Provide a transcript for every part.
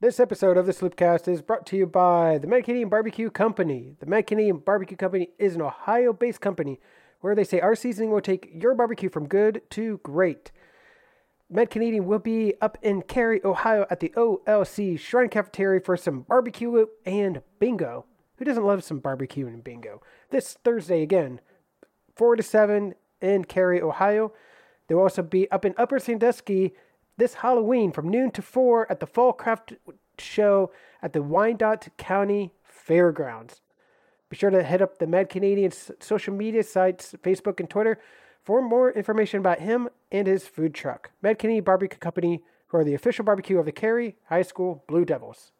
This episode of the Sloopcast is brought to you by the Mad Canadian Barbecue Company. The Mad Canadian Barbecue Company is an Ohio based company where they say our seasoning will take your barbecue from good to great. Mad Canadian will be up in Carey, Ohio at the OLC Shrine Cafeteria for some barbecue and bingo. Who doesn't love some barbecue and bingo? This Thursday again, 4 to 7 in Carey, Ohio. They'll also be up in Upper Sandusky this Halloween from noon to 4 at the Fall Craft Show at the Wyandot County Fairgrounds. Be sure to head up the Mad Canadian social media sites, Facebook and Twitter, for more information about him and his food truck. Mad Canadian Barbecue Company, who are the official barbecue of the Carey High School Blue Devils.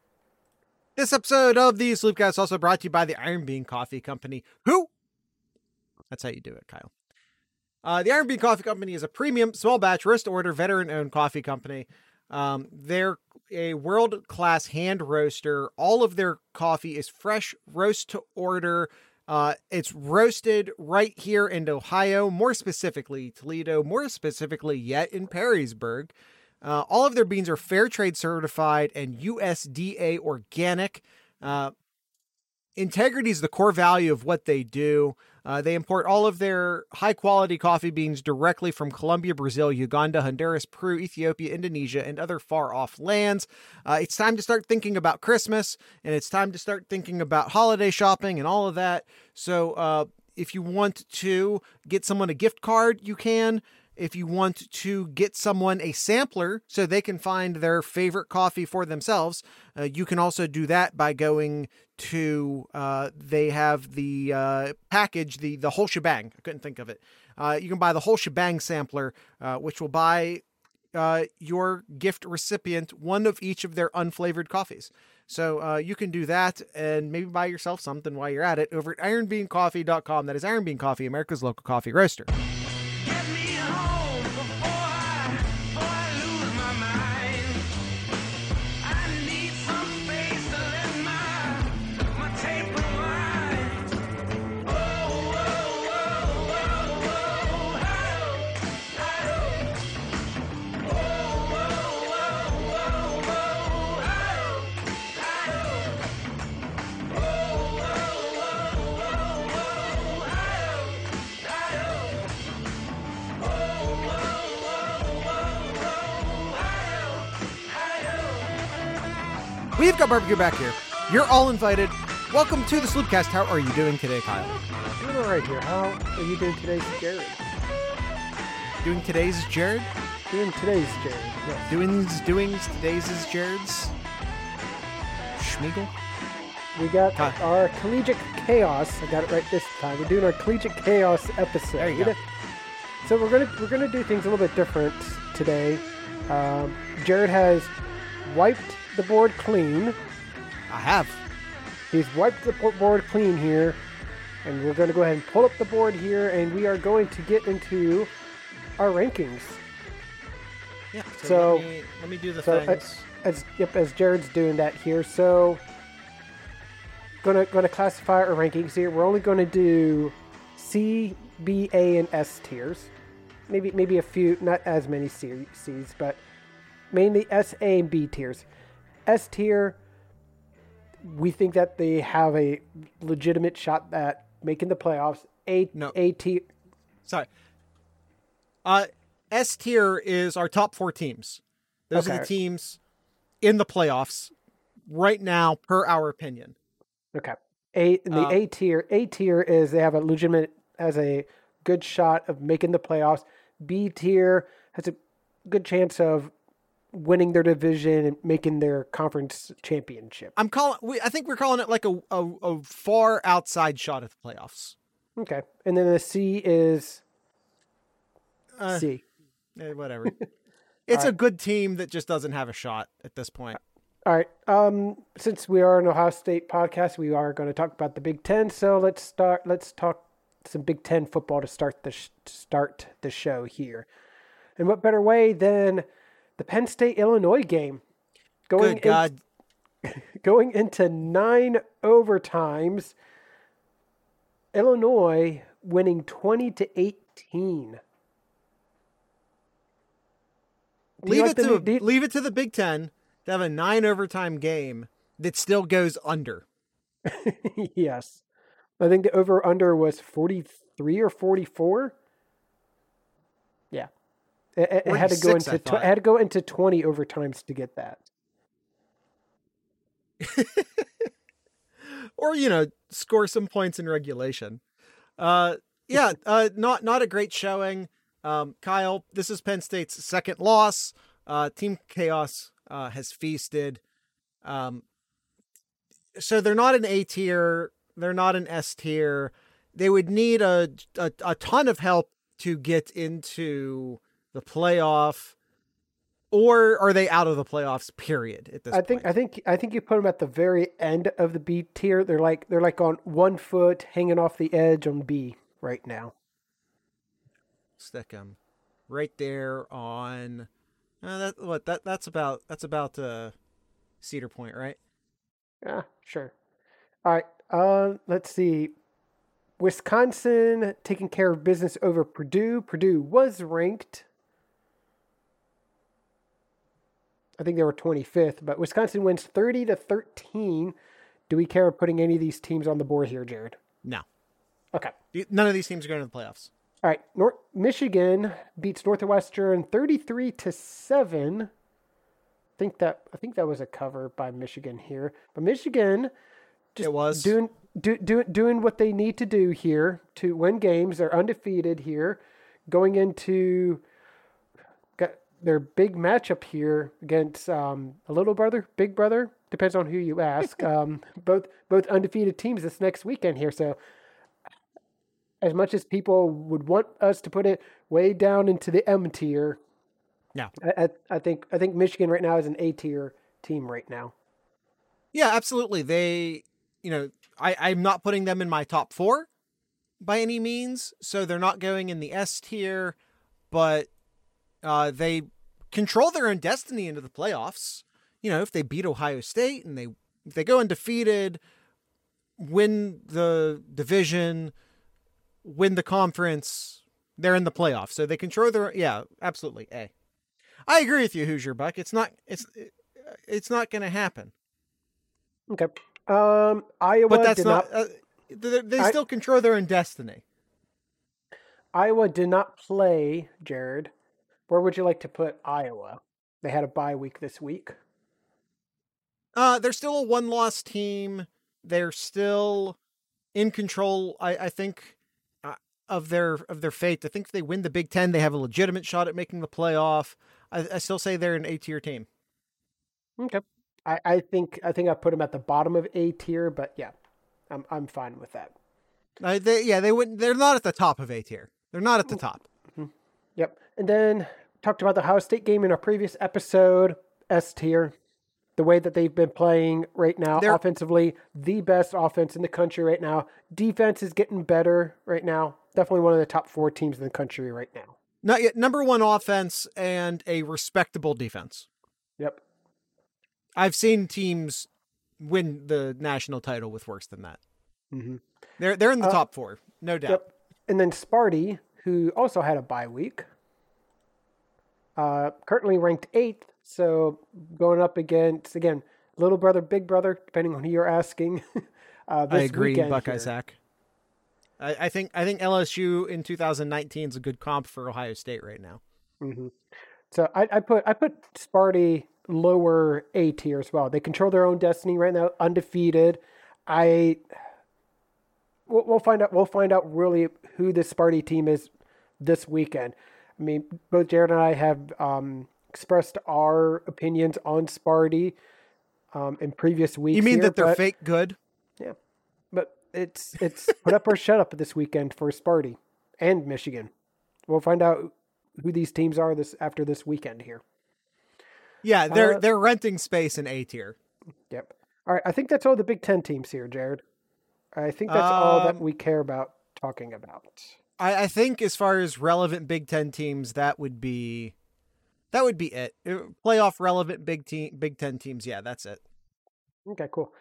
This episode of the Sloopcast is also brought to you by the Iron Bean Coffee Company. Who? That's how you do it, Kyle. Uh, the Iron Bean Coffee Company is a premium, small batch, roast order, veteran owned coffee company. Um, they're a world class hand roaster. All of their coffee is fresh, roast to order. Uh, it's roasted right here in Ohio, more specifically Toledo, more specifically yet in Perrysburg. Uh, all of their beans are fair trade certified and USDA organic. Uh, integrity is the core value of what they do. Uh, they import all of their high quality coffee beans directly from Colombia, Brazil, Uganda, Honduras, Peru, Ethiopia, Indonesia, and other far off lands. Uh, it's time to start thinking about Christmas and it's time to start thinking about holiday shopping and all of that. So, uh, if you want to get someone a gift card, you can if you want to get someone a sampler so they can find their favorite coffee for themselves, uh, you can also do that by going to uh, they have the uh, package, the the whole shebang. I couldn't think of it. Uh, you can buy the whole shebang sampler, uh, which will buy uh, your gift recipient one of each of their unflavored coffees. So you can do that and maybe buy yourself something while you're at it over at ironbeancoffee.com. That is Iron Bean Coffee, America's local coffee roaster. We've got barbecue back here. You're all invited. Welcome to the Sloopcast. How are you doing today, Kyle? Doing all right here. How are you doing today, Jared? Doing today's Jared? Doing today's Jared, yes. Doings, doings, today's is Jared's? Schmiegel? We got our collegiate chaos. I got it right this time. We're doing our collegiate chaos episode. There you go. So we're gonna we're gonna do things a little bit different today. Um, Jared has wiped the board clean. I have. He's wiped the board clean here, and we're going to go ahead and pull up the board here, and we are going to get into our rankings. Yeah. So, So- let, me, let me do the so, uh, things. As yep, as Jared's doing that here, so gonna gonna classify our rankings here. We're only going to do C, B, A, and S tiers. Maybe maybe a few, not as many C, C's, but mainly S, A, and B tiers. S tier, we think that they have a legitimate shot at making the playoffs. A No. A tier, Sorry. Uh, S tier is our top four teams. Those are the teams in the playoffs right now, per our opinion. Okay. A in the Uh, A tier. A tier is they have a legitimate has a good shot of making the playoffs. B tier has a good chance of winning their division and making their conference championship. I'm calling. We, I think we're calling it like a, a a far outside shot at the playoffs. Okay. And then the C is Uh, C. eh, whatever. it's a good team that just doesn't have a shot at this point. All right. Um, since we are an Ohio State podcast, we are going to talk about the Big Ten. So let's start. Let's talk some Big Ten football to start the sh- start the show here. And what better way than the Penn State Illinois game? Going Good God. in- going into nine overtimes. Illinois winning twenty to eighteen. Do leave like it the to new- do you- leave it to the Big Ten to have a nine overtime game that still goes under. yes. I think the over under was 43 or 44. Yeah. It, it- had to go 46, I into tw- had to go into 20 overtimes to get that. or you know score some points in regulation. Uh yeah uh not not a great showing. Um kyle this is penn state's second loss. Uh team chaos uh has feasted. Um so they're not an a tier. They're not an s tier. They would need a, a a ton of help to get into the playoff or are they out of the playoffs period at this I think point I think I think you put them at the very end of the B tier. They're like they're like on one foot hanging off the edge on B right now. stick them right there on uh, that what that that's about that's about uh cedar point right Yeah, sure. All right. Uh, let's see. Wisconsin taking care of business over Purdue. Purdue was ranked. I think they were 25th, but Wisconsin wins 30 to 13. Do we care putting any of these teams on the board here, Jared? no Okay. None of these teams are going to the playoffs All right. North Michigan beats Northwestern 33 to 7. I think that I think that was a cover by Michigan here. But Michigan just It was. doing do, do, doing what they need to do here to win games. They're undefeated here, going into their big matchup here against um, a little brother, big brother, depends on who you ask. um, both both undefeated teams this next weekend here. So as much as people would want us to put it way down into the M tier, Yeah. I, I, I think I think Michigan right now is an A tier team right now. yeah absolutely they you know i i'm not putting them in my top four by any means so they're not going in the s tier but uh they control their own destiny into the playoffs. You know if they beat ohio state and they if they go undefeated win the division win the conference they're in the playoffs. So they control their yeah absolutely a. I agree with you hoosier buck. It's not it's it's not going to happen. Okay. Um, Iowa but that's did not, not, uh, they, they I- still control their own destiny. Iowa did not play, Jared. Where would you like to put Iowa? They had a bye week this week. uh they're still a one loss team they're still in control i i think uh, of their of their fate i think if they win the big 10 they have a legitimate shot at making the playoff i, I still say they're an a tier team Okay. I, I think I think I put them at the bottom of A tier, but yeah, I'm I'm fine with that. they, yeah they wouldn't they're not at the top of a tier they're not at the top Yep. And then talked about the Ohio State game in our previous episode. S tier. The way that they've been playing right now, They're- offensively, the best offense in the country right now. Defense is getting better right now. Definitely one of the top four teams in the country right now. not yet number one offense and a respectable defense Yep. i've seen teams win the national title with worse than that Mm-hmm. they're they're in the Uh, top four no doubt Yep. And then Sparty, who also had a bye week, uh, currently ranked eighth. So going up against again, little brother, big brother, depending on who you're asking. uh, I this agree, Buckeye here. Sack. I, I think I think LSU in 2019 is a good comp for Ohio State right now. hmm So I, I put I put Sparty lower A tier as well. They control their own destiny right now, undefeated. I we'll, we'll find out. We'll find out really who this Sparty team is this weekend. I mean, both Jared and I have um, expressed our opinions on Sparty um, in previous weeks. You mean here, that they're but, fake good? Yeah, but it's it's put up or shut up this weekend for Sparty and Michigan. We'll find out who these teams are this after this weekend here. Yeah, they're Uh, they're renting space in A tier. Yep. All right. I think that's all the Big Ten teams here, Jared. I think that's all that Um, we care about talking about. I, I think as far as relevant Big Ten teams, that would be that would be it. Uh, Playoff relevant Big Team Big Ten teams. Yeah, that's it. Okay, cool.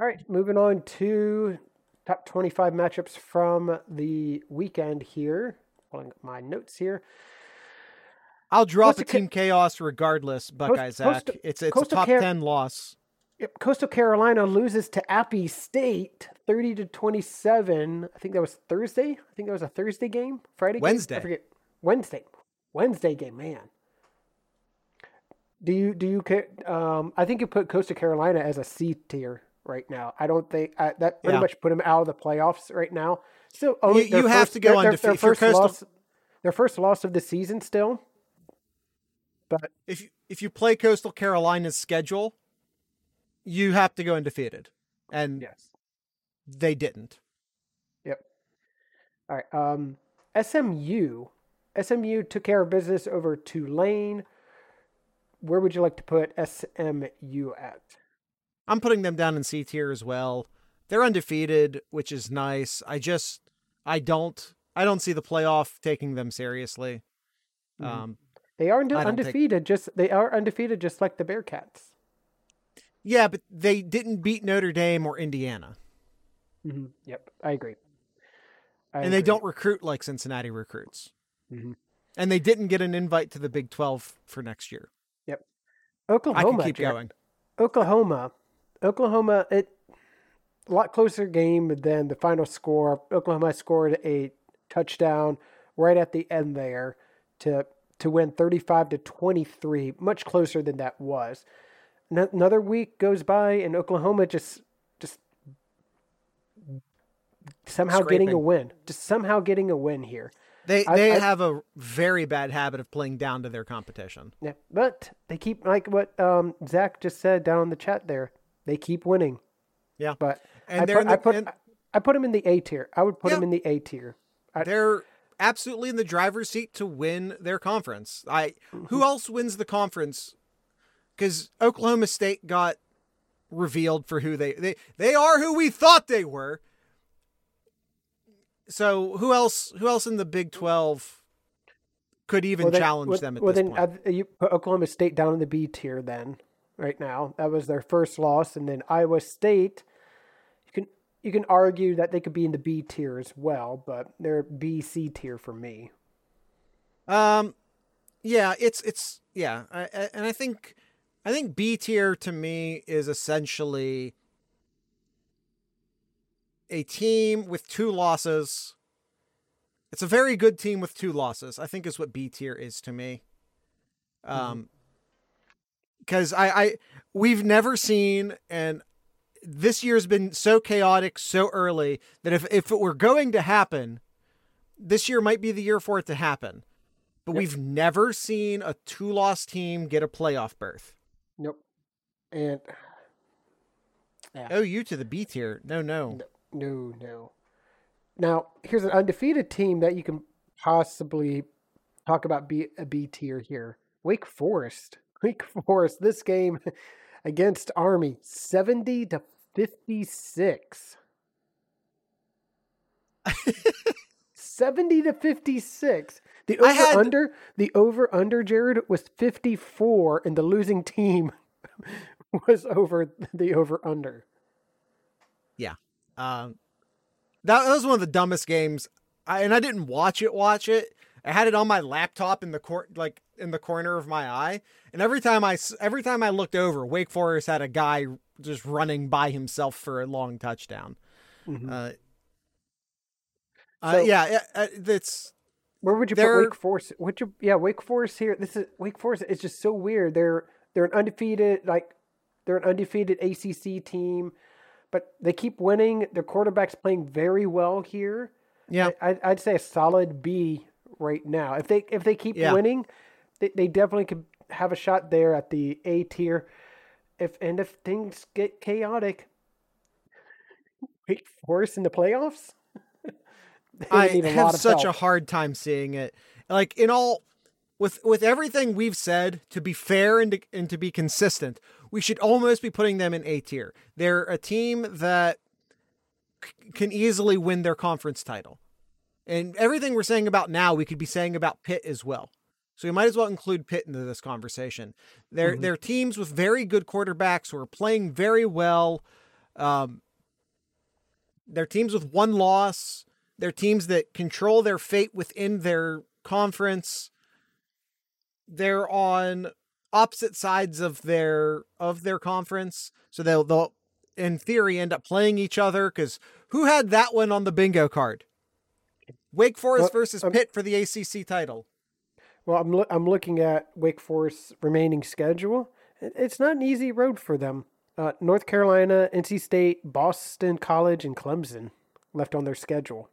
All right. Moving on to top 25 matchups from the weekend here. Pulling up my notes here. I'll drop Coastal a Ca- team chaos regardless, Buckeye Zach. Coastal- it's it's a top Car- ten loss. Yep, Coastal Carolina loses to Appy State, thirty to twenty-seven. I think that was Thursday. I think that was a Thursday game, Friday, game? Wednesday. I forget. Wednesday, Wednesday game. Man, do you do you um? I think you put Coastal Carolina as a C tier right now. I don't think I, that pretty Yeah. much put them out of the playoffs right now. Still, You- only their you have first- to go their- their- undefe- Their first Coastal- loss, their first loss of the season, still. But If you, if you play Coastal Carolina's schedule, you have to go undefeated, and yes. they didn't. Yep. All right. Um, SMU. SMU took care of business over Tulane. Where would you like to put SMU at? I'm putting them down in C tier as well. They're undefeated, which is nice. I just I don't I don't see the playoff taking them seriously. Mhm. Um, They are unde- I don't undefeated. Just they are undefeated, just like the Bearcats. Yeah, but they didn't beat Notre Dame or Indiana, Mm-hmm. Yep, I agree. I and they don't recruit like Cincinnati recruits, Mhm. and they didn't get an invite to the Big Twelve for next year. Yep. Oklahoma. I can keep going. Oklahoma. Oklahoma. It a lot closer game than the final score. Oklahoma scored a touchdown right at the end there to to win 35 to 23. Much closer than that was. Ano- Another week goes by and Oklahoma just just somehow getting a win. Just somehow getting a win here. They I- they I- have a very bad habit of playing down to their competition. Yeah, but they keep like what um, Zach just said down in the chat there. They keep winning. Yeah. but And I they're put, in I put and- I put them in the A tier. I would put Yeah. them in the A tier. They're absolutely in the driver's seat to win their conference. I Mm-hmm. who else wins the conference? Because Oklahoma State got revealed for who they they they are who we thought they were. So who else who else in the Big Twelve could even Well, then- challenge well- them at well, this then point? uh, you put Oklahoma State down in the B tier. Then right now that was their first loss, and then Iowa State. You can you can argue that they could be in the B tier as well, but they're B C tier for me. Um, yeah, it's it's yeah, I, I, and I think I think B tier to me is essentially a team with two losses. It's a very good team with two losses. I think is what B tier is to me. Um, because I I we've never seen and this year's been so chaotic so early that if if it were going to happen, this year might be the year for it to happen. But Yep. we've never seen a two loss team get a playoff berth. Nope. And Oh, you to the B tier. No, no. No, no. Now, here's an undefeated team that you can possibly talk about B, a B tier here. Wake Forest. Wake Forest, this game against Army, 70 to 56. 70 to 56. The over had- under, the over under Jared was 54 and the losing team was over the over under. Yeah. Um, that, that was one of the dumbest games. I, and I didn't watch it. Watch it. I had it on my laptop in the cor- like in the corner of my eye, and every time I every time I looked over, Wake Forest had a guy just running by himself for a long touchdown. Mhm. Uh, uh, So- yeah, yeah, uh, it's Where would you put Wake Forest? Would you, yeah, Wake Forest here. This is Wake Forest. It's just so weird. They're they're an undefeated like they're an undefeated ACC team, but they keep winning. Their quarterback's playing very well here. yeah. I, I'd- I'd say a solid B right now. If they if they keep Yeah. winning, they, they definitely could have a shot there at the A tier. If and if things get chaotic, Wake Forest in the playoffs. I have such help. a hard time seeing it. Like in all, with with everything we've said, to be fair and to, and to be consistent, we should almost be putting them in A tier. They're a team that c- can easily win their conference title, and everything we're saying about now, we could be saying about Pitt as well. So we might as well include Pitt into this conversation. They're Mhm. they're teams with very good quarterbacks who are playing very well. Um, they're teams with one loss. They're teams that control their fate within their conference. they're on opposite sides of their of their conference, so they'll they'll in theory end up playing each other. Because who had that one on the bingo card? Wake Forest Well, versus um, Pitt for the ACC title. Well, I'm loo- I'm looking at Wake Forest's remaining schedule. It's not an easy road for them. Uh, North Carolina, NC State, Boston College, and Clemson left on their schedule.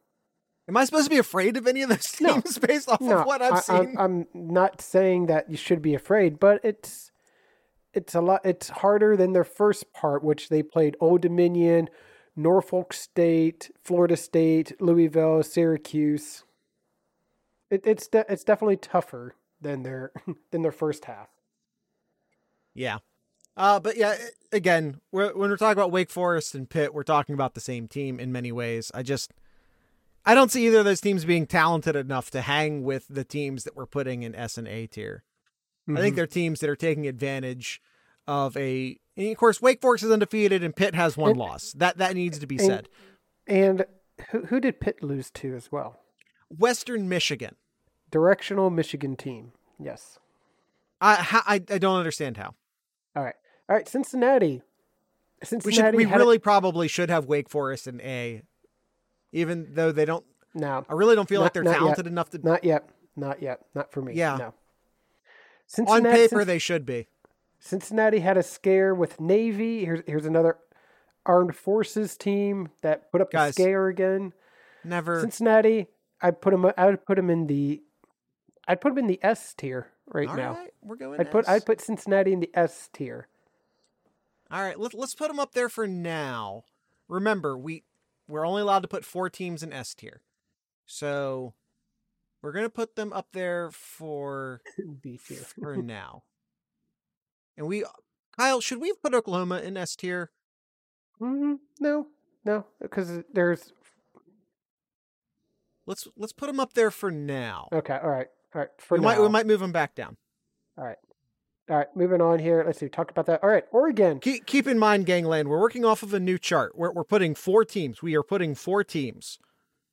Am I supposed to be afraid of any of those No. teams based off No, of what I've I, seen? I'm, I'm not saying that you should be afraid, but it's it's a lot. It's harder than their first part, which they played Old Dominion, Norfolk State, Florida State, Louisville, Syracuse. It, it's de- it's definitely tougher than their than their first half. Yeah. Uh, but yeah, again, we're, when we're talking about Wake Forest and Pitt, we're talking about the same team in many ways. I just, I don't see either of those teams being talented enough to hang with the teams that we're putting in S and A tier. I think Mhm. they're teams that are taking advantage of a. and of course, Wake Forest is undefeated and Pitt has one And- loss. That that needs to be and- said. and who who did Pitt lose to as well? Western Michigan. Directional Michigan team. Yes. I I, I don't understand how. All right. All right. Cincinnati. We Cincinnati. should we had a- really probably should have Wake Forest in A, even though they don't. no. I really don't feel like they're not yet. talented enough to. Not yet. Not yet. Not for me. Yeah. No. On paper, they should be. Cincinnati had a scare with Navy. Here's here's another armed forces team that put up Guys. a scare again. Never. Cincinnati. I put them. I would put them in the. I'd put them in the S tier right All now. right, we're going. I'd put. S. I'd put Cincinnati in the S tier. All right, let, let's put them up there for now. Remember, we we're only allowed to put four teams in S tier, so we're gonna put them up there for B tier. for now. And we, Kyle, should we have put Oklahoma in S tier? Mm, no, no, because there's. Let's let's put them up there for now. Okay. All right. All right. For we now. might we might move them back down. All right. All right. Moving on here. Let's see. Talk about that. All right. Oregon. Keep keep in mind, gangland, we're working off of a new chart. We're we're putting four teams. We are putting four teams.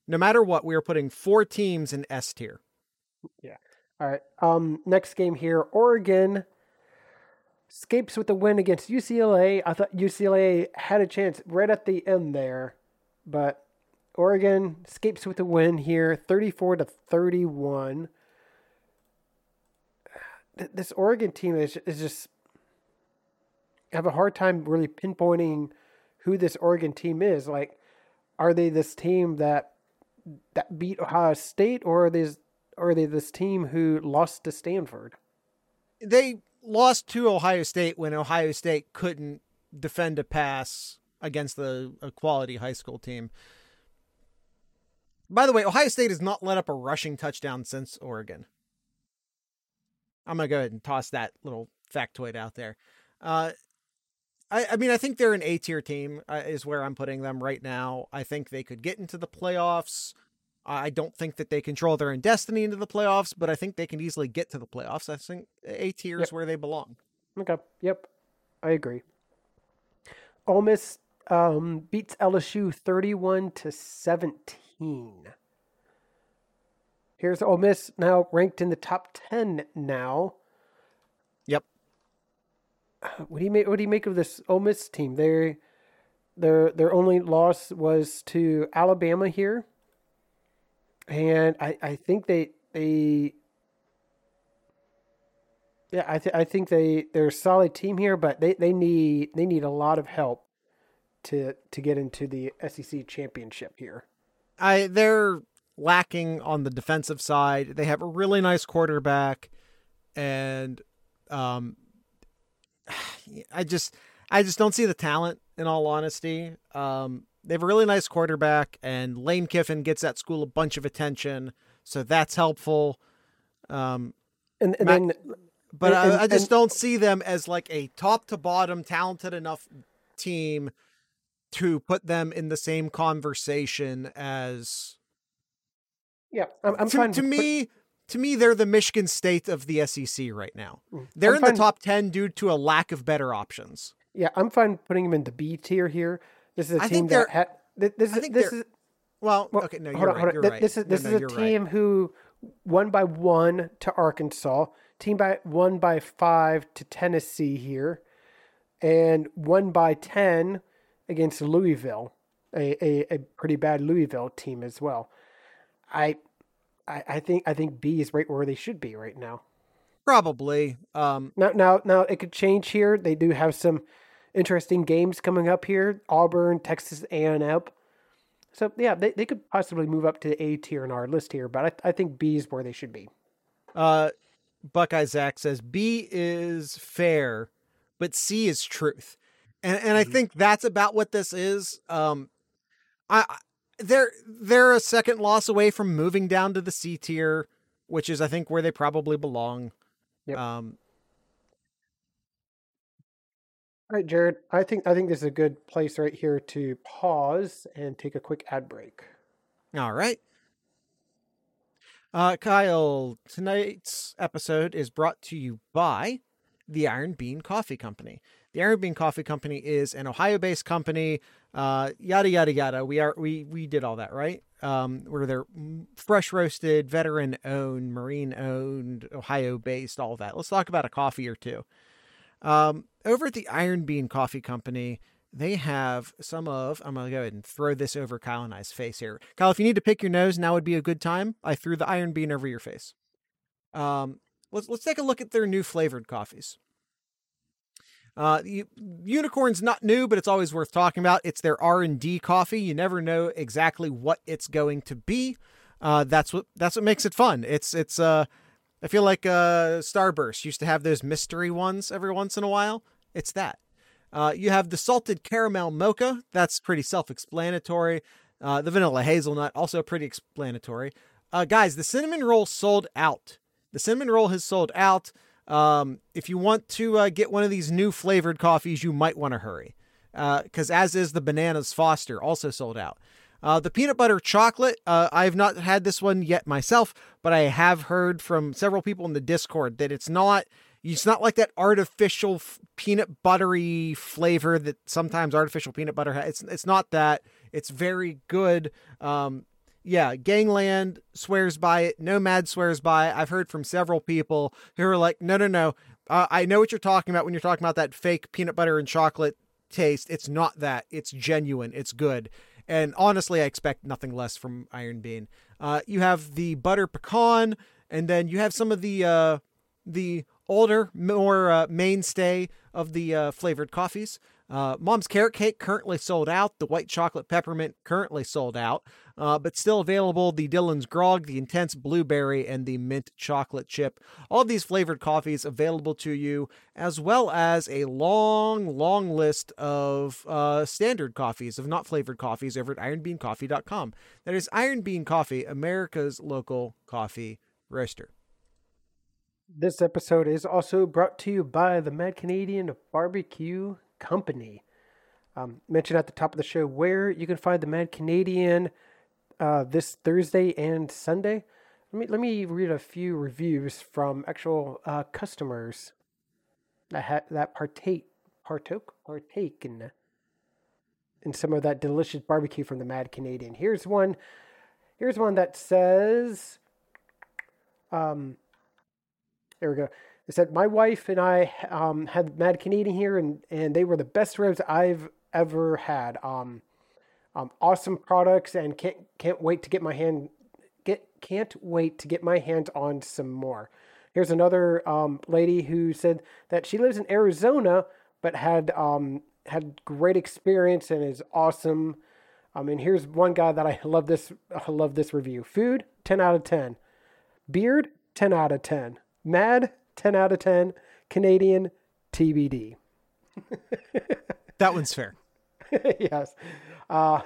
No matter what, we are putting four teams in S tier. Yeah. All right. Um. Next game here. Oregon escapes with the win against UCLA. I thought UCLA had a chance right at the end there, but Oregon escapes with the win here, thirty-four to thirty-one. Th- This Oregon team is is just I have a hard time really pinpointing who this Oregon team is. Like, are they this team that that beat Ohio State, or are they are they this team who lost to Stanford? They lost to Ohio State when Ohio State couldn't defend a pass against the a quality high school team. By the way, Ohio State has not let up a rushing touchdown since Oregon. I'm gonna go ahead and toss that little factoid out there. Uh, I, I mean, I think they're an A tier team. Uh, is where I'm putting them right now. I think they could get into the playoffs. I don't think that they control their own destiny into the playoffs, but I think they can easily get to the playoffs. I think A tier is where they belong. Okay. Yep. I agree. Ole Miss um, beats LSU 31 to 17. Here's Ole Miss now ranked in the top 10 now. Yep. What do you make what do you make of this Ole Miss team? They their their only loss was to Alabama here. And I, I think they they yeah, I th- I think they they're a solid team here, but they, they need they need a lot of help to to get into the SEC championship here. I they're lacking on the defensive side. They have a really nice quarterback, and um, I just I just don't see the talent. In all honesty, um, they have a really nice quarterback, and Lane Kiffin gets that school a bunch of attention, so that's helpful. Um, And, and Mac- then but And- I, I just don't see them as like a top to bottom talented enough team to put them in the same conversation as yeah, I'm, I'm to, fine. to put- me to me they're the Michigan State of the SEC right now. Mm. They're I'm in the top 10 due to a lack of better options. Yeah, I'm fine putting them in the B tier here. This is a I team that they're- this I is think this is Well, well, okay, no, you're on, right. You're right. This is this no, is a you're right. team who won by one to Arkansas. team by one by five to Tennessee here, and one by ten against Louisville, a, a, a pretty bad Louisville team as well. I, I I think I think B is right where they should be right now. Probably. Um, Now now now it could change here. They do have some interesting games coming up here. Auburn, Texas A and M. So yeah, they, they could possibly move up to the A tier in our list here, but I, I think B is where they should be. uh, Buckeye Zach says B is fair, but C is truth, and and I Mhm. think that's about what this is. Um, I- they're they're a second loss away from moving down to the C tier, which is I think where they probably belong. Yep. Um, All right, Jared. I think I think this is a good place right here to pause and take a quick ad break. All right. Uh, Kyle, tonight's episode is brought to you by the Iron Bean Coffee Company. The Iron Bean Coffee Company is an Ohio-based company. Uh, yada yada yada. We are we we did all that right. Um, where they're fresh roasted, veteran owned, marine owned, Ohio based, all that. Let's talk about a coffee or two. Um, over at the Iron Bean Coffee Company, they have some of. I'm gonna go ahead and throw this over Kyle and I's face here. Kyle, if you need to pick your nose, now would be a good time. I threw the Iron Bean over your face. Um, let's let's take a look at their new flavored coffees. Uh, unicorn's not new, but it's always worth talking about. It's their R and D coffee. You never know exactly what it's going to be. Uh, that's what that's what makes it fun. It's it's uh, I feel like uh, Starburst used to have those mystery ones every once in a while. It's that. Uh, you have the salted caramel mocha. That's pretty self-explanatory. Uh, the vanilla hazelnut also pretty explanatory. Uh, guys, the cinnamon roll sold out. The cinnamon roll has sold out. Um, if you want to uh, get one of these new flavored coffees, you might want to hurry because as is the bananas Foster, also sold out. Uh, the peanut butter chocolate, uh, I've not had this one yet myself, but I have heard from several people in the Discord that it's not. It's not like that artificial f- peanut buttery flavor that sometimes artificial peanut butter has. It's it's not that. It's very good. Um, yeah, Gangland swears by it. Nomad swears by it. I've heard from several people who are like, no, no, no. Uh, I know what you're talking about when you're talking about that fake peanut butter and chocolate taste. It's not that. It's genuine. It's good. And honestly, I expect nothing less from Iron Bean. Uh, you have the butter pecan, and then you have some of the uh, the older, more uh, mainstay of the uh, flavored coffees. Uh, Mom's carrot cake currently sold out. The white chocolate peppermint currently sold out, uh, but still available. The Dylan's grog, the intense blueberry, and the mint chocolate chip. All these flavored coffees available to you, as well as a long, long list of uh, standard coffees, of not flavored coffees, over at ironbeancoffee.com. That is Iron Bean Coffee, America's local coffee roaster. This episode is also brought to you by the Mad Canadian Barbecue Company. Um, mentioned at the top of the show where you can find the Mad Canadian uh, this Thursday and Sunday. Let me let me read a few reviews from actual uh, customers that ha- that partake partook partake in in some of that delicious barbecue from the Mad Canadian. Here's one. Here's one that says. Um, there we go. It said, My wife and I um, had Mad Canadian here, and, and they were the best ribs I've ever had. Um, um, awesome products, and can't can't wait to get my hand get can't wait to get my hands on some more. Here's another um, lady who said that she lives in Arizona, but had um, had great experience and is awesome. Um, and here's one guy that I love this I love this review. Food, ten out of ten. Beard, ten out of ten. Mad, 10 out of 10. Canadian, TBD. That one's fair. yes. Uh,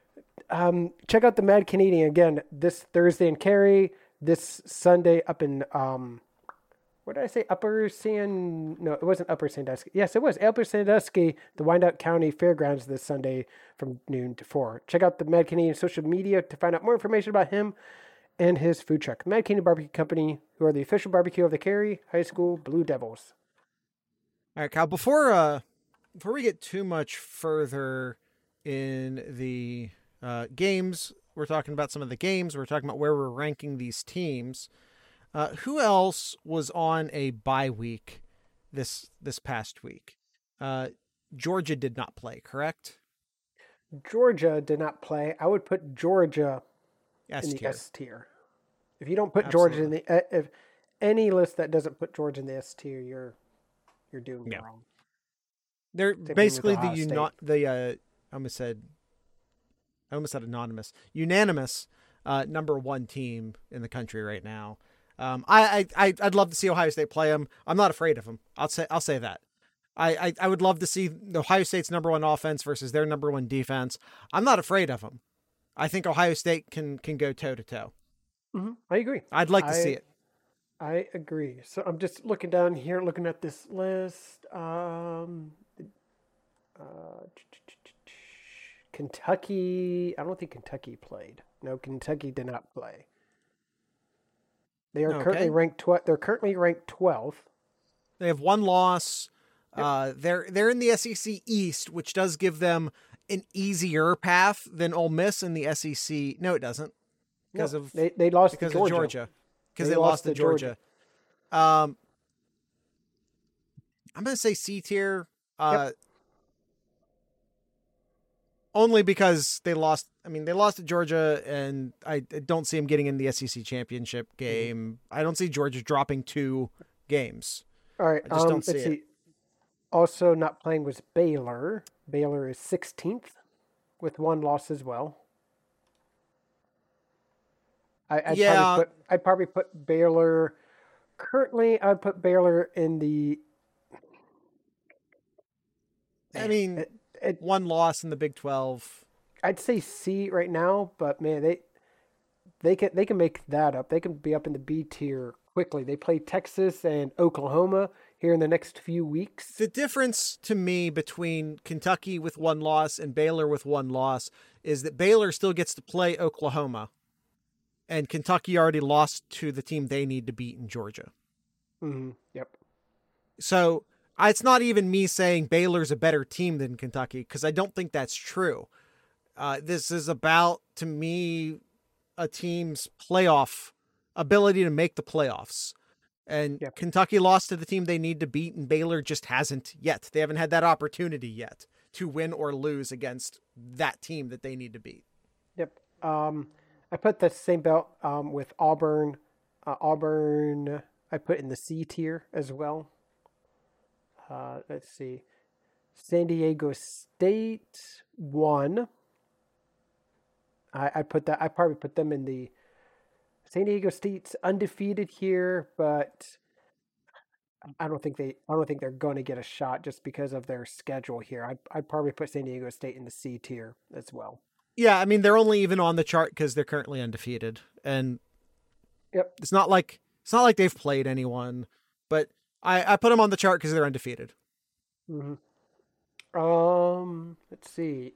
um, check out the Mad Canadian again this Thursday in Carey, this Sunday up in, um, what did I say? Upper San, no, it wasn't Upper Sandusky. Yes, it was Upper Sandusky, the Wyandot County Fairgrounds this Sunday from noon to 4. Check out the Mad Canadian social media to find out more information about him and his food truck. Mad Canadian Barbecue Company, who are the official barbecue of the Carey High School Blue Devils. All right, Kyle. Before uh, before we get too much further in the uh, games, we're talking about some of the games. We're talking about where we're ranking these teams. Uh, who else was on a bye week this this past week? Uh, Georgia did not play, correct? Georgia did not play. I would put Georgia S in the. S tier. If you don't put Georgia in the uh, if any list that doesn't put Georgia in the S tier, you're you're doing Yeah. wrong. They're with basically the uni- the uh, I almost said I almost said anonymous, unanimous uh, number one team in the country right now. Um, I, I I I'd love to see Ohio State play them. I'm not afraid of them. I'll say I'll say that. I, I I would love to see Ohio State's number one offense versus their number one defense. I'm not afraid of them. I think Ohio State can can go toe to toe. I agree. I'd like to see it. I agree. So I'm just looking down here, looking at this list. Um, uh, Kentucky. I don't think Kentucky played. No, Kentucky did not play. They are currently ranked. Tw- they're currently ranked 12th. They have one loss. Uh, they're they're in the SEC East, which does give them an easier path than Ole Miss in the SEC. No, it doesn't, because No, of they they lost because to Georgia. Georgia, because They they, lost lost, to to Georgia. Um, I'm gonna say C tier. Uh, only because they lost. I mean, they lost to Georgia, and I, I don't see them getting in the SEC championship Mm-hmm. game. I don't see Georgia dropping two games. All right. I just um, don't see it. see. Also not playing was Baylor. Baylor is 16th with one loss as well. I, I'd Yeah. probably put I'd probably put Baylor currently I'd put Baylor in the I mean, it, it, one loss in the Big Twelve. I'd say C right now, but man, they they can they can make that up. They can be up in the B tier quickly. They play Texas and Oklahoma here in the next few weeks. The difference to me between Kentucky with one loss and Baylor with one loss is that Baylor still gets to play Oklahoma, and Kentucky already lost to the team they need to beat in Georgia. hmm Yep. So it's not even me saying Baylor's a better team than Kentucky because I don't think that's true. Uh, this is about, to me, a team's playoff ability to make the playoffs. And Yep. Kentucky lost to the team they need to beat, and Baylor just hasn't yet. They haven't had that opportunity yet to win or lose against that team that they need to beat. Yep. Um, I put the same belt um, with Auburn. Uh, Auburn, I put in the C tier as well. Uh, let's see. San Diego State won. I, I put that. I probably put them in the San Diego State's undefeated here, but I don't think they. I don't think they're going to get a shot just because of their schedule here. I'd, I'd probably put San Diego State in the C tier as well. Yeah, I mean they're only even on the chart because they're currently undefeated, and Yep. it's not like it's not like they've played anyone. But I I put them on the chart because they're undefeated. hmm Um, let's see.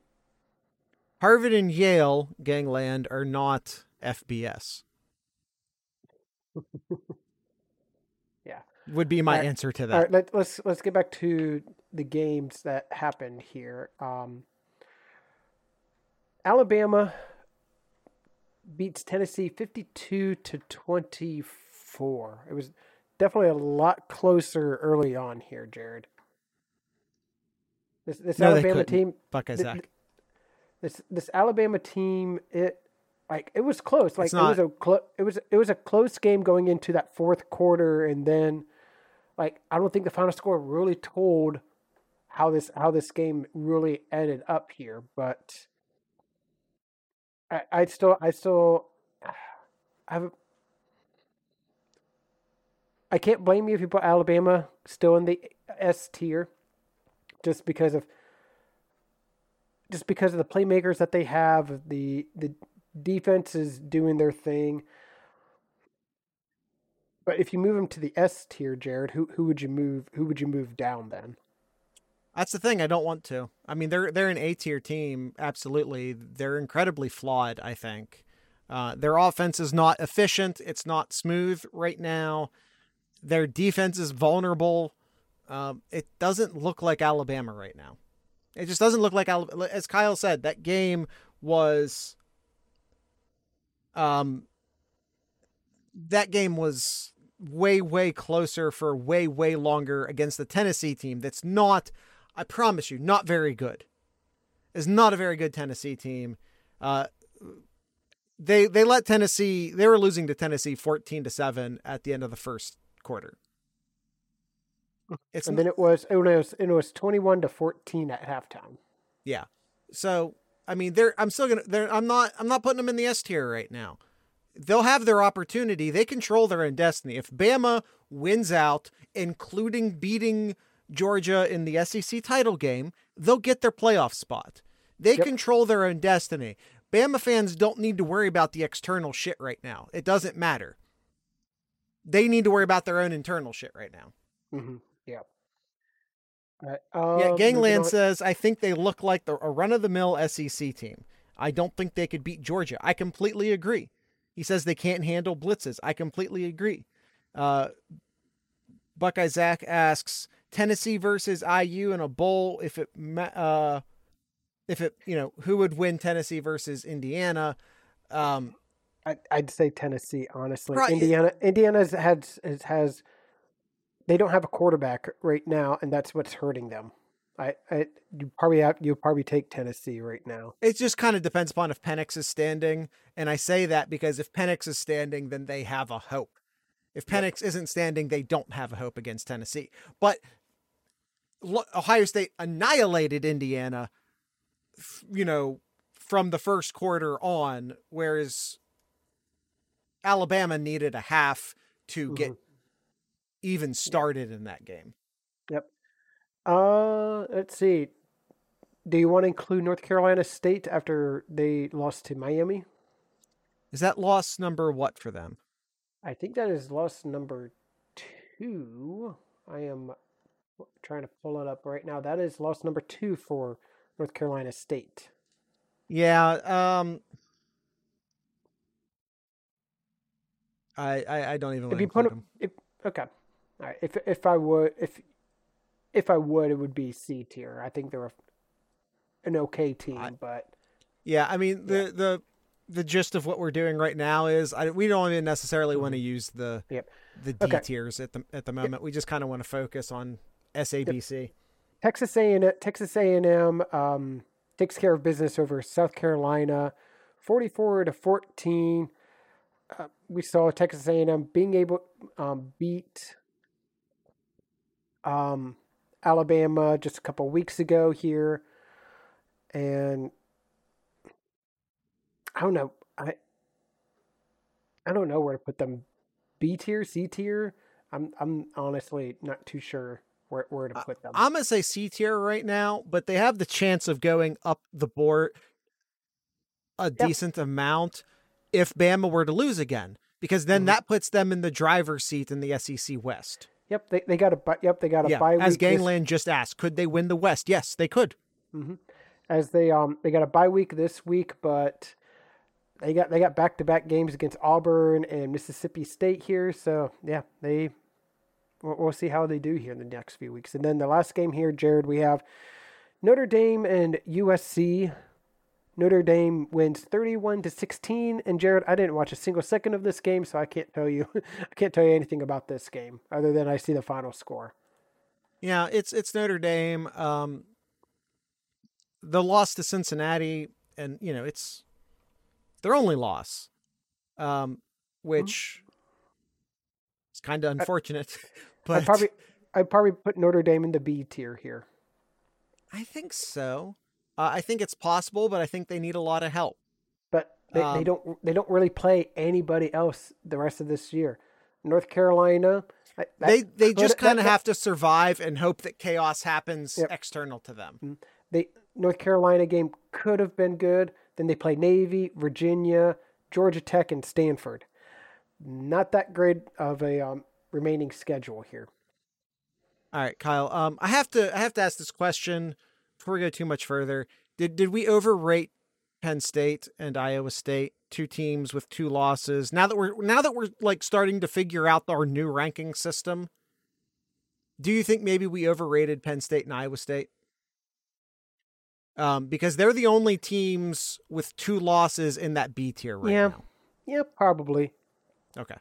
Harvard and Yale, gangland, are not FBS. Yeah. would be my Alright. answer to that. right, let, let's let's get back to the games that happened here. Um, Alabama beats Tennessee fifty-two to twenty-four. It was definitely a lot closer early on here, Jared. This this No, Alabama team, Buckeye Zach. this this Alabama team, it like it was close. Like It's it was a clo- it was it was a close game going into that fourth quarter, and then like I don't think the final score really told how this how this game really ended up here. But I I still I still I have. I can't blame you if you put Alabama still in the S tier, just because of just because of the playmakers that they have, the the defense is doing their thing. But if you move them to the S tier, Jared, who who would you move? Who would you move down then? That's the thing. I don't want to. I mean, they're they're an A tier team. Absolutely, they're incredibly flawed. I think uh, their offense is not efficient. It's not smooth right now. Their defense is vulnerable. Um, it doesn't look like Alabama right now. It just doesn't look like Alabama. As Kyle said, that game was um that game was way, way closer for way, way longer against the Tennessee team that's not, I promise you, not very good. Is not a very good Tennessee team. Uh, they they let Tennessee they were losing to Tennessee 14 to 7 at the end of the first quarter. It's and then it was it was it was 21 to 14 at halftime. Yeah. So, I mean, they're I'm still to they're I'm not I'm not putting them in the S tier right now they'll have their opportunity. They control their own destiny. If Bama wins out, including beating Georgia in the SEC title game, they'll get their playoff spot. They yep. control their own destiny. Bama fans don't need to worry about the external shit right now. It doesn't matter. They need to worry about their own internal shit right now. Mm-hmm. Yeah. um, yeah, Gangland says, I think they look like the, a run of the mill SEC team. I don't think they could beat Georgia. I completely agree. He says they can't handle blitzes. I completely agree. Uh, Buckeye Zach asks Tennessee versus IU in a bowl. If it, uh, if it, you know, who would win Tennessee versus Indiana? Um, I, would say Tennessee. Honestly, right. Indiana, Indiana's has, has they don't have a quarterback right now, and that's what's hurting them. I, I you probably have, you probably take Tennessee right now. It just kind of depends upon if Penix is standing, and I say that because if Penix is standing, then they have a hope. If Penix yep. isn't standing, they don't have a hope against Tennessee. But Ohio State annihilated Indiana, you know, from the first quarter on, whereas Alabama needed a half to mm-hmm. get even started in that game. Yep. Uh, let's see. Do you want to include North Carolina State after they lost to Miami? Is that loss number what for them? I think that is loss number two. I am trying to pull it up right now. That is loss number two for North Carolina State. Yeah. Um. I I, I don't even. If you put them. If, okay. All right. If if I would if if I would, it would be C tier. I think they're an okay team, I, but yeah, I mean the yeah. the the gist of what we're doing right now is I, we don't even necessarily mm-hmm. want to use the yep. the D okay. tiers at the at the moment. Yep. We just kind of want to focus on SABC. Yep. Texas A and Texas A and M um, takes care of business over South Carolina, forty four to fourteen. Uh, we saw Texas A and M being able um, beat um, Alabama just a couple weeks ago here, and I don't know. I I don't know where to put them. B tier, C tier. I'm I'm honestly not too sure where where to put them. I'm gonna say C tier right now, but they have the chance of going up the board a yep. decent amount if Bama were to lose again, because then mm-hmm. that puts them in the driver's seat in the SEC West. Yep, they, they got a yep they got a yeah, bye. Week. As Gangland this... just asked, could they win the West? Yes, they could. Mm-hmm. As they um they got a bye week this week, but they got they got back to back games against Auburn and Mississippi State here. So yeah, they we'll, we'll see how they do here in the next few weeks. And then the last game here, Jared, we have Notre Dame and USC. Notre Dame wins 31 to 16. And Jared, I didn't watch a single second of this game, so I can't tell you I can't tell you anything about this game other than I see the final score. Yeah, it's it's Notre Dame. Um, the loss to Cincinnati, and you know it's their only loss, um, which mm-hmm. is kind of unfortunate. I, but I probably I probably put Notre Dame in the B tier here. I think so. Uh, I think it's possible, but I think they need a lot of help. But they, um, they don't they don't really play anybody else the rest of this year. North Carolina. they they just kind of have to survive and hope that chaos happens yep. external to them. Mm-hmm. The North Carolina game could have been good. Then they play Navy, Virginia, Georgia Tech, and Stanford. Not that great of a um, remaining schedule here. All right, Kyle. Um, I have to I have to ask this question before we go too much further, did did we overrate Penn State and Iowa State, two teams with two losses? Now that we're now that we're like starting to figure out our new ranking system, do you think maybe we overrated Penn State and Iowa State? Um, because they're the only teams with two losses in that B tier right yeah. now. Yeah, probably. Okay.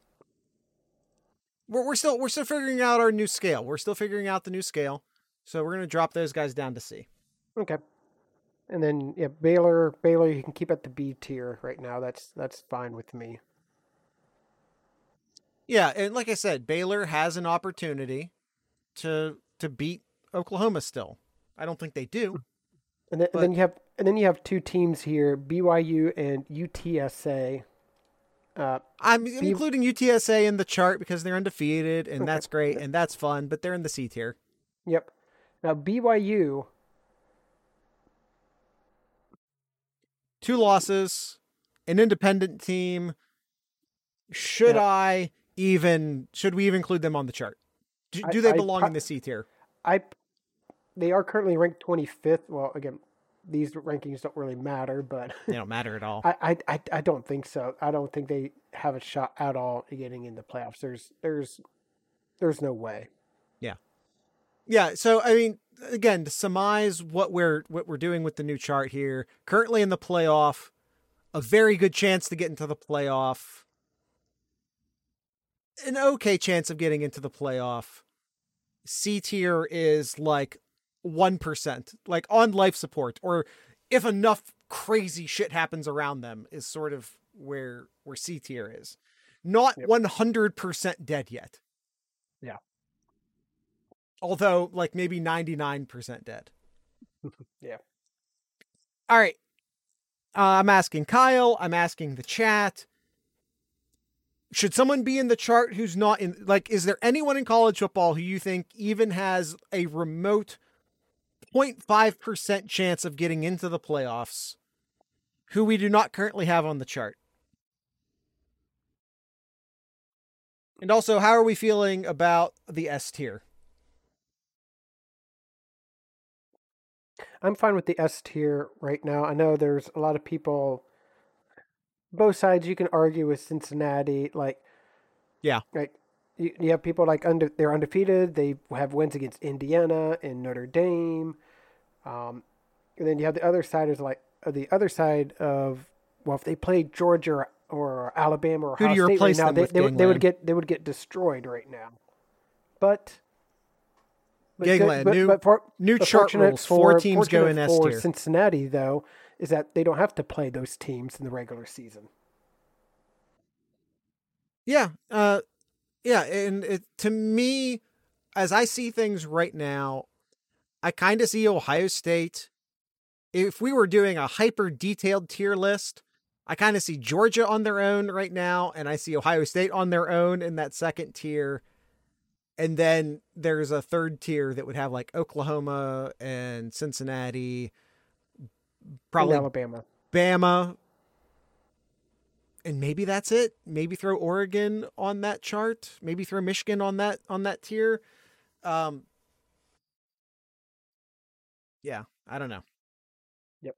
we're, we're still we're still figuring out our new scale. We're still figuring out the new scale. So we're gonna drop those guys down to C. Okay. And then yeah, Baylor. Baylor, you can keep at the B tier right now. That's that's fine with me. Yeah, and like I said, Baylor has an opportunity to to beat Oklahoma still. I don't think they do. And then, But- and then you have and then you have two teams here, BYU and UTSA. Uh, I'm B- including UTSA in the chart because they're undefeated and Okay. that's great and that's fun, but they're in the C tier. yep. Now BYU, Two losses, an independent team. Should Yeah. I even should we even include them on the chart? Do, I- do they I belong pro- in the C tier? I they are currently ranked 25th. Well, again, these rankings don't really matter, but They don't matter at all. I, I, I, I don't think so. I don't think they have a shot at all at getting in the playoffs. There's there's there's no way. Yeah, so I mean, again, to surmise what we're what we're doing with the new chart here, currently in the playoff, a very good chance to get into the playoff. An okay chance of getting into the playoff. C tier is like 1%, like on life support or if enough crazy shit happens around them is sort of where where C tier is. Not Yep. 100% dead yet. Yeah. Although, like maybe 99% dead. Yeah. All right. Uh, I'm asking Kyle. I'm asking the chat. Should someone be in the chart who's not in? Like, is there anyone in college football who you think even has a remote 0.5% chance of getting into the playoffs who we do not currently have on the chart? And also, how are we feeling about the S tier? I'm fine with the S tier right now. I know there's a lot of people. Both sides you can argue with Cincinnati, like Yeah. like you, you have people like under they're undefeated. They have wins against Indiana and Notre Dame, um, and then you have the other side is like uh, the other side of well, if they play Georgia or, or Alabama or Who do Ohio you State right now, they, they, would- they would get they would get destroyed right now. But, Gangland, but- new- but for, New chart rules. Four teams go in S for tier. Cincinnati, though, is that they don't have to play those teams in the regular season. Yeah, uh, yeah, and it, to me, as I see things right now, I kind of see Ohio State. If we were doing a hyper detailed tier list, I kind of see Georgia on their own right now, and I see Ohio State on their own in that second tier. And then there's a third tier that would have like Oklahoma and Cincinnati, in probably Alabama. Bama. And maybe that's it. Maybe throw Oregon on that chart. Maybe throw Michigan on that on that tier. Um Yeah, I don't know. Yep.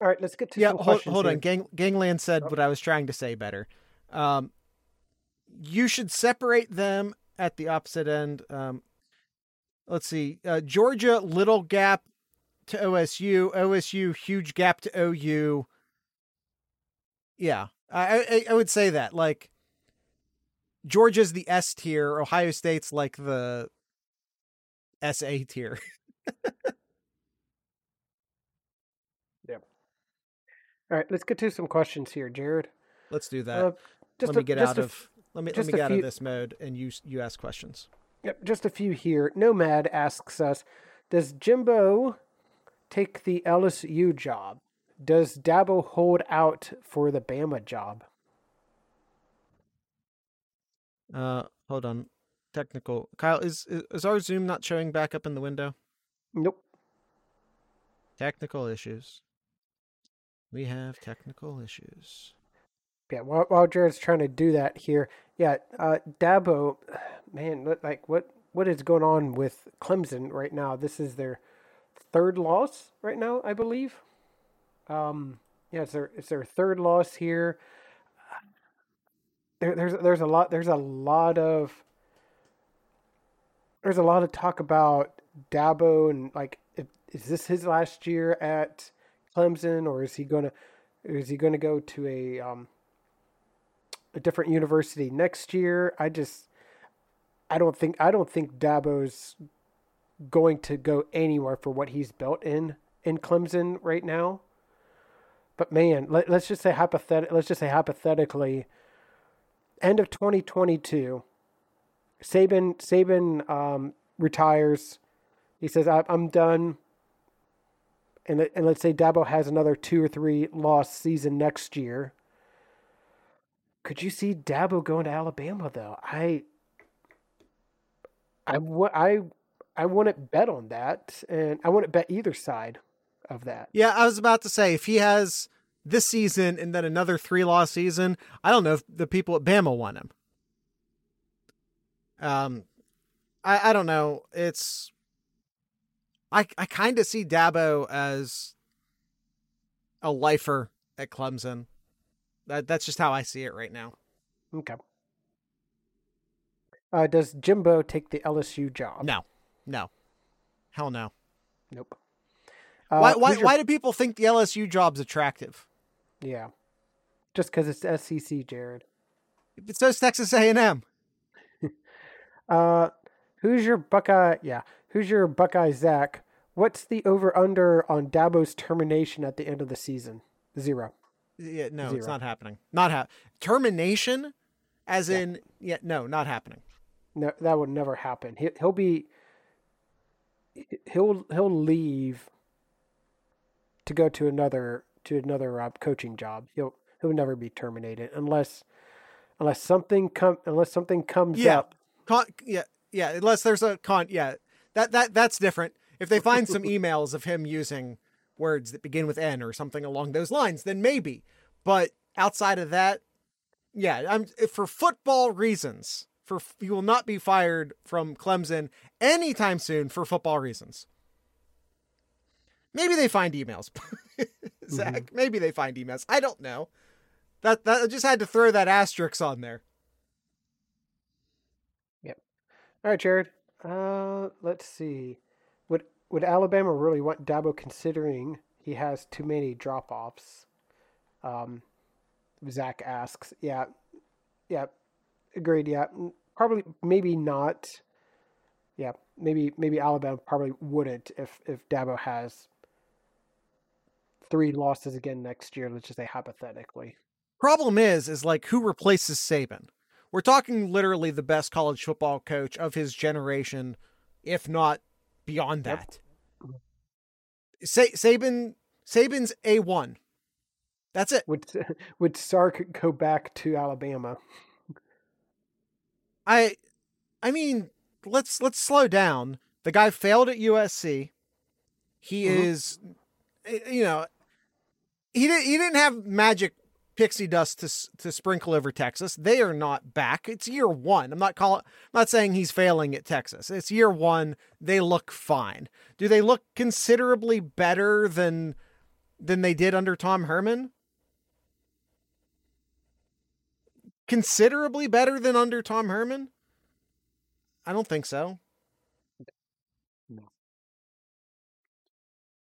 All right, let's get to yeah, some hold, hold on. Gang, Gangland said Oh. what I was trying to say better. Um you should separate them at the opposite end. Um let's see. Uh, Georgia little gap to OSU, OSU huge gap to OU. Yeah, I, I I would say that like Georgia's the S tier, Ohio State's like the SA tier. Yep. All right, let's get to some questions here, Jared. Let's do that. Uh, just let me a- get out a of let me let me get out of this mode and you you ask questions. Yep, just a few here. Nomad asks us, does Jimbo take the LSU job? Does Dabo hold out for the Bama job? Uh, hold on. Technical. Kyle, is is our Zoom not showing back up in the window? Nope. Technical issues. We have technical issues. Yeah, while, while Jared's trying to do that here, yeah, uh, Dabo, man, like what what is going on with Clemson right now? This is their third loss right now, I believe. Um, yeah, it's their it's their third loss here. There, there's there's a lot there's a lot of there's a lot of talk about Dabo and like is this his last year at Clemson or is he gonna is he gonna go to a um a different university next year. I just I don't think I don't think Dabo's going to go anywhere for what he's built in in Clemson right now. But man, let, us just say hypothet- let's just say hypothetically end of 2022 Saban Saban um, retires. He says, "I'm done." And and let's say Dabo has another two or three loss season next year. Could you see Dabo going to Alabama though? I I I I wouldn't bet on that, and I wouldn't bet either side of that. Yeah, I was about to say if he has this season and then another three loss season, I don't know if the people at Bama want him. Um, I I don't know. It's I I kind of see Dabo as a lifer at Clemson. That that's just how I see it right now. Okay. Uh, does Jimbo take the LSU job? No, no, hell no. Nope. Uh, why why your... why do people think the LSU job's attractive? Yeah, just because it's SEC, Jared. It says Texas A and M. Uh, who's your Buckeye? Yeah, who's your Buckeye Zach? What's the over under on Dabo's termination at the end of the season? Zero. Yeah, no, Zero. it's not happening. Not ha- termination, as yeah. in yeah, no, not happening. No, that would never happen. He, he'll be he'll he'll leave to go to another to another uh, coaching job. He'll he'll never be terminated unless unless something come unless something comes yeah. up Con, yeah, yeah. Unless there's a con, yeah. That that that's different. If they find some emails of him using words that begin with N or something along those lines, then maybe. But outside of that, yeah, I'm for football reasons. For you will not be fired from Clemson anytime soon for football reasons. Maybe they find emails, Zach. Mm-hmm. Maybe they find emails. I don't know. That that I just had to throw that asterisk on there. Yep. All right, Jared. Uh, let's see. Would Alabama really want Dabo considering he has too many drop offs? Um, Zach asks. Yeah, yeah, agreed. Yeah, probably, maybe not. Yeah, maybe maybe Alabama probably wouldn't if if Dabo has three losses again next year. Let's just say hypothetically. Problem is, is like who replaces Saban? We're talking literally the best college football coach of his generation, if not beyond that. Yep. Sa- Saban Saban's a one. That's it. Would would Sark go back to Alabama? I, I mean, let's let's slow down. The guy failed at USC. He mm-hmm. is, eh, you know, he didn't he didn't have magic pixie dust to to sprinkle over Texas. They are not back. It's year one. I'm not calling. I'm not saying he's failing at Texas. It's year one. They look fine. Do they look considerably better than than they did under Tom Herman? Considerably better than under Tom Herman? I don't think so.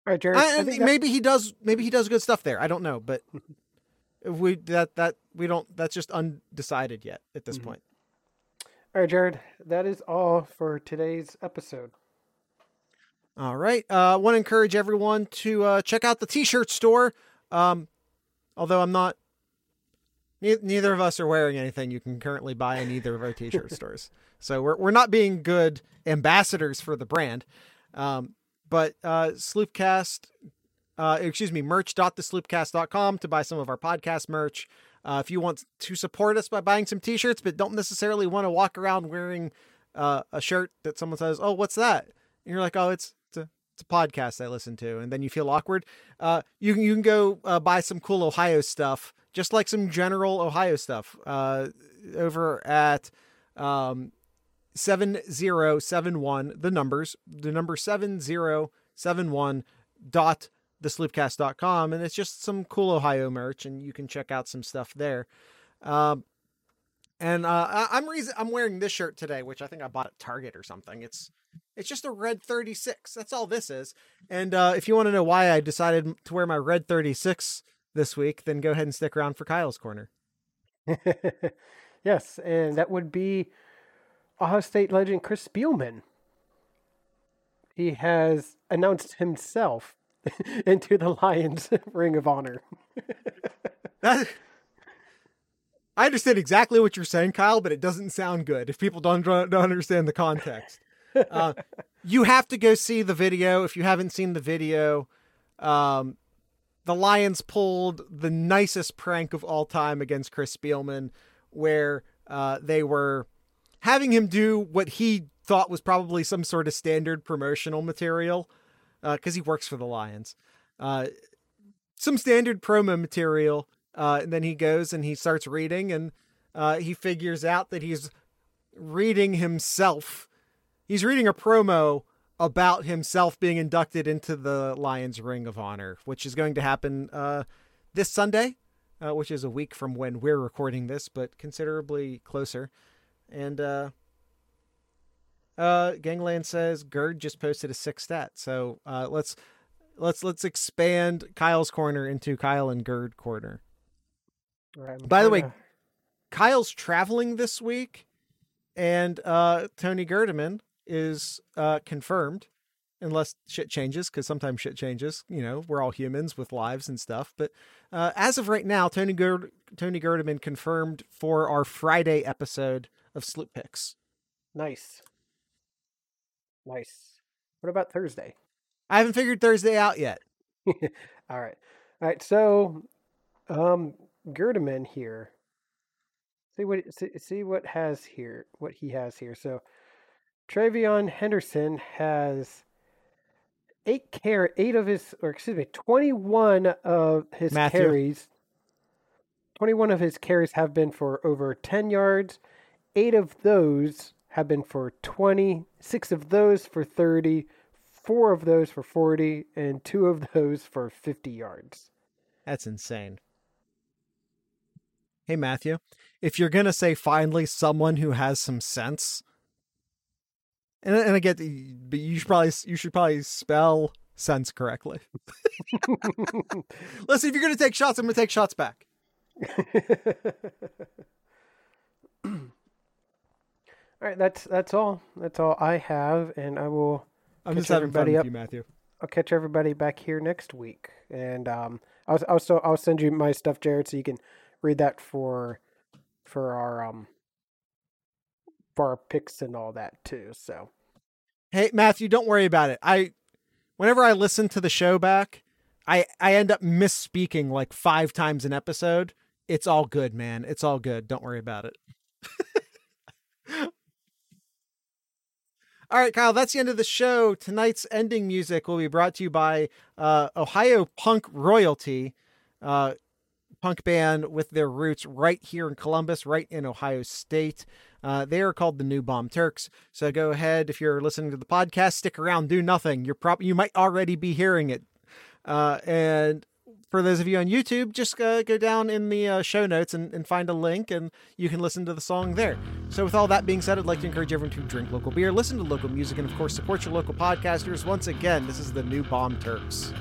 All right, Jared. I, I maybe he does. Maybe he does good stuff there. I don't know, but we that that we don't that's just undecided yet at this mm-hmm. point. All right, Jared, that is all for today's episode. All right. I uh, want to encourage everyone to uh, check out the t-shirt store. Um, although I'm not, neither of us are wearing anything you can currently buy in either of our t-shirt stores. So we're we're not being good ambassadors for the brand. Um, but uh, Sloopcast uh, excuse me, merch.thesloopcast.com to buy some of our podcast merch. Uh, if you want to support us by buying some t-shirts, but don't necessarily want to walk around wearing uh, a shirt that someone says, "Oh, what's that?" and you're like, "Oh, it's it's a, it's a podcast I listen to," and then you feel awkward. Uh, you can you can go uh, buy some cool Ohio stuff, just like some general Ohio stuff, uh, over at um, seven zero seven one. The numbers, the number seven zero seven one dot thesloopcast.com and it's just some cool Ohio merch and you can check out some stuff there. Um, and uh, I, am reason I'm wearing this shirt today, which I think I bought at Target or something. It's it's just a red 36. That's all this is. And uh, if you want to know why I decided to wear my red 36 this week, then go ahead and stick around for Kyle's corner. yes, and that would be Ohio State legend Chris Spielman. He has announced himself into the Lions Ring of Honor. That, I understand exactly what you're saying, Kyle, but it doesn't sound good if people don't don't understand the context. Uh, you have to go see the video if you haven't seen the video. Um, the Lions pulled the nicest prank of all time against Chris Spielman, where uh, they were having him do what he thought was probably some sort of standard promotional material because uh, he works for the Lions. Uh, some standard promo material. Uh, and then he goes and he starts reading, and uh, he figures out that he's reading himself. He's reading a promo about himself being inducted into the Lions Ring of Honor, which is going to happen uh, this Sunday, uh, which is a week from when we're recording this, but considerably closer. And uh, Gangland says Gerd just posted a six stat, so uh, let's let's let's expand Kyle's corner into Kyle and Gerd corner. Right, By the way, Kyle's traveling this week, and uh, Tony Gerdeman is uh, confirmed, unless shit changes, because sometimes shit changes. You know, we're all humans with lives and stuff. But uh, as of right now, Tony Gerd- Tony Gerdeman confirmed for our Friday episode of Sloop Picks. nice, nice. What about Thursday? I haven't figured Thursday out yet. All right, all right. So, um, Gerdeman here. See what see, see what has here. What he has here. So, TreVeyon Henderson has eight care eight of his or excuse me twenty one of his Matthew. carries. Twenty one of his carries have been for over ten yards. Eight of those have been for twenty. Six of those for thirty. Four of those for forty, and two of those for fifty yards. That's insane. Hey Matthew, if you're gonna say finally someone who has some sense, and and I get, the, but you should probably you should probably spell sense correctly. Listen, if you're gonna take shots, I'm gonna take shots back. all right, that's that's all. That's all I have, and I will. I'm Catch just having fun everybody with up. you, Matthew. I'll catch everybody back here next week, and um, I'll also I'll send you my stuff, Jared, so you can read that for for our um for our picks and all that too. So Hey Matthew, don't worry about it. I whenever I listen to the show back, I I end up misspeaking like five times an episode. It's all good, man. It's all good. Don't worry about it. All right, Kyle, that's the end of the show. Tonight's ending music will be brought to you by uh, Ohio Punk Royalty, uh, punk band with their roots right here in Columbus, right in Ohio State. Uh, they are called the New Bomb Turks. So go ahead if you're listening to the podcast, stick around, do nothing. You're prob- you might already be hearing it. Uh, and for those of you on YouTube, just uh, go down in the uh, show notes and, and find a link, and you can listen to the song there. So, with all that being said, I'd like to encourage everyone to drink local beer, listen to local music, and of course, support your local podcasters. Once again, this is the New Bomb Turks.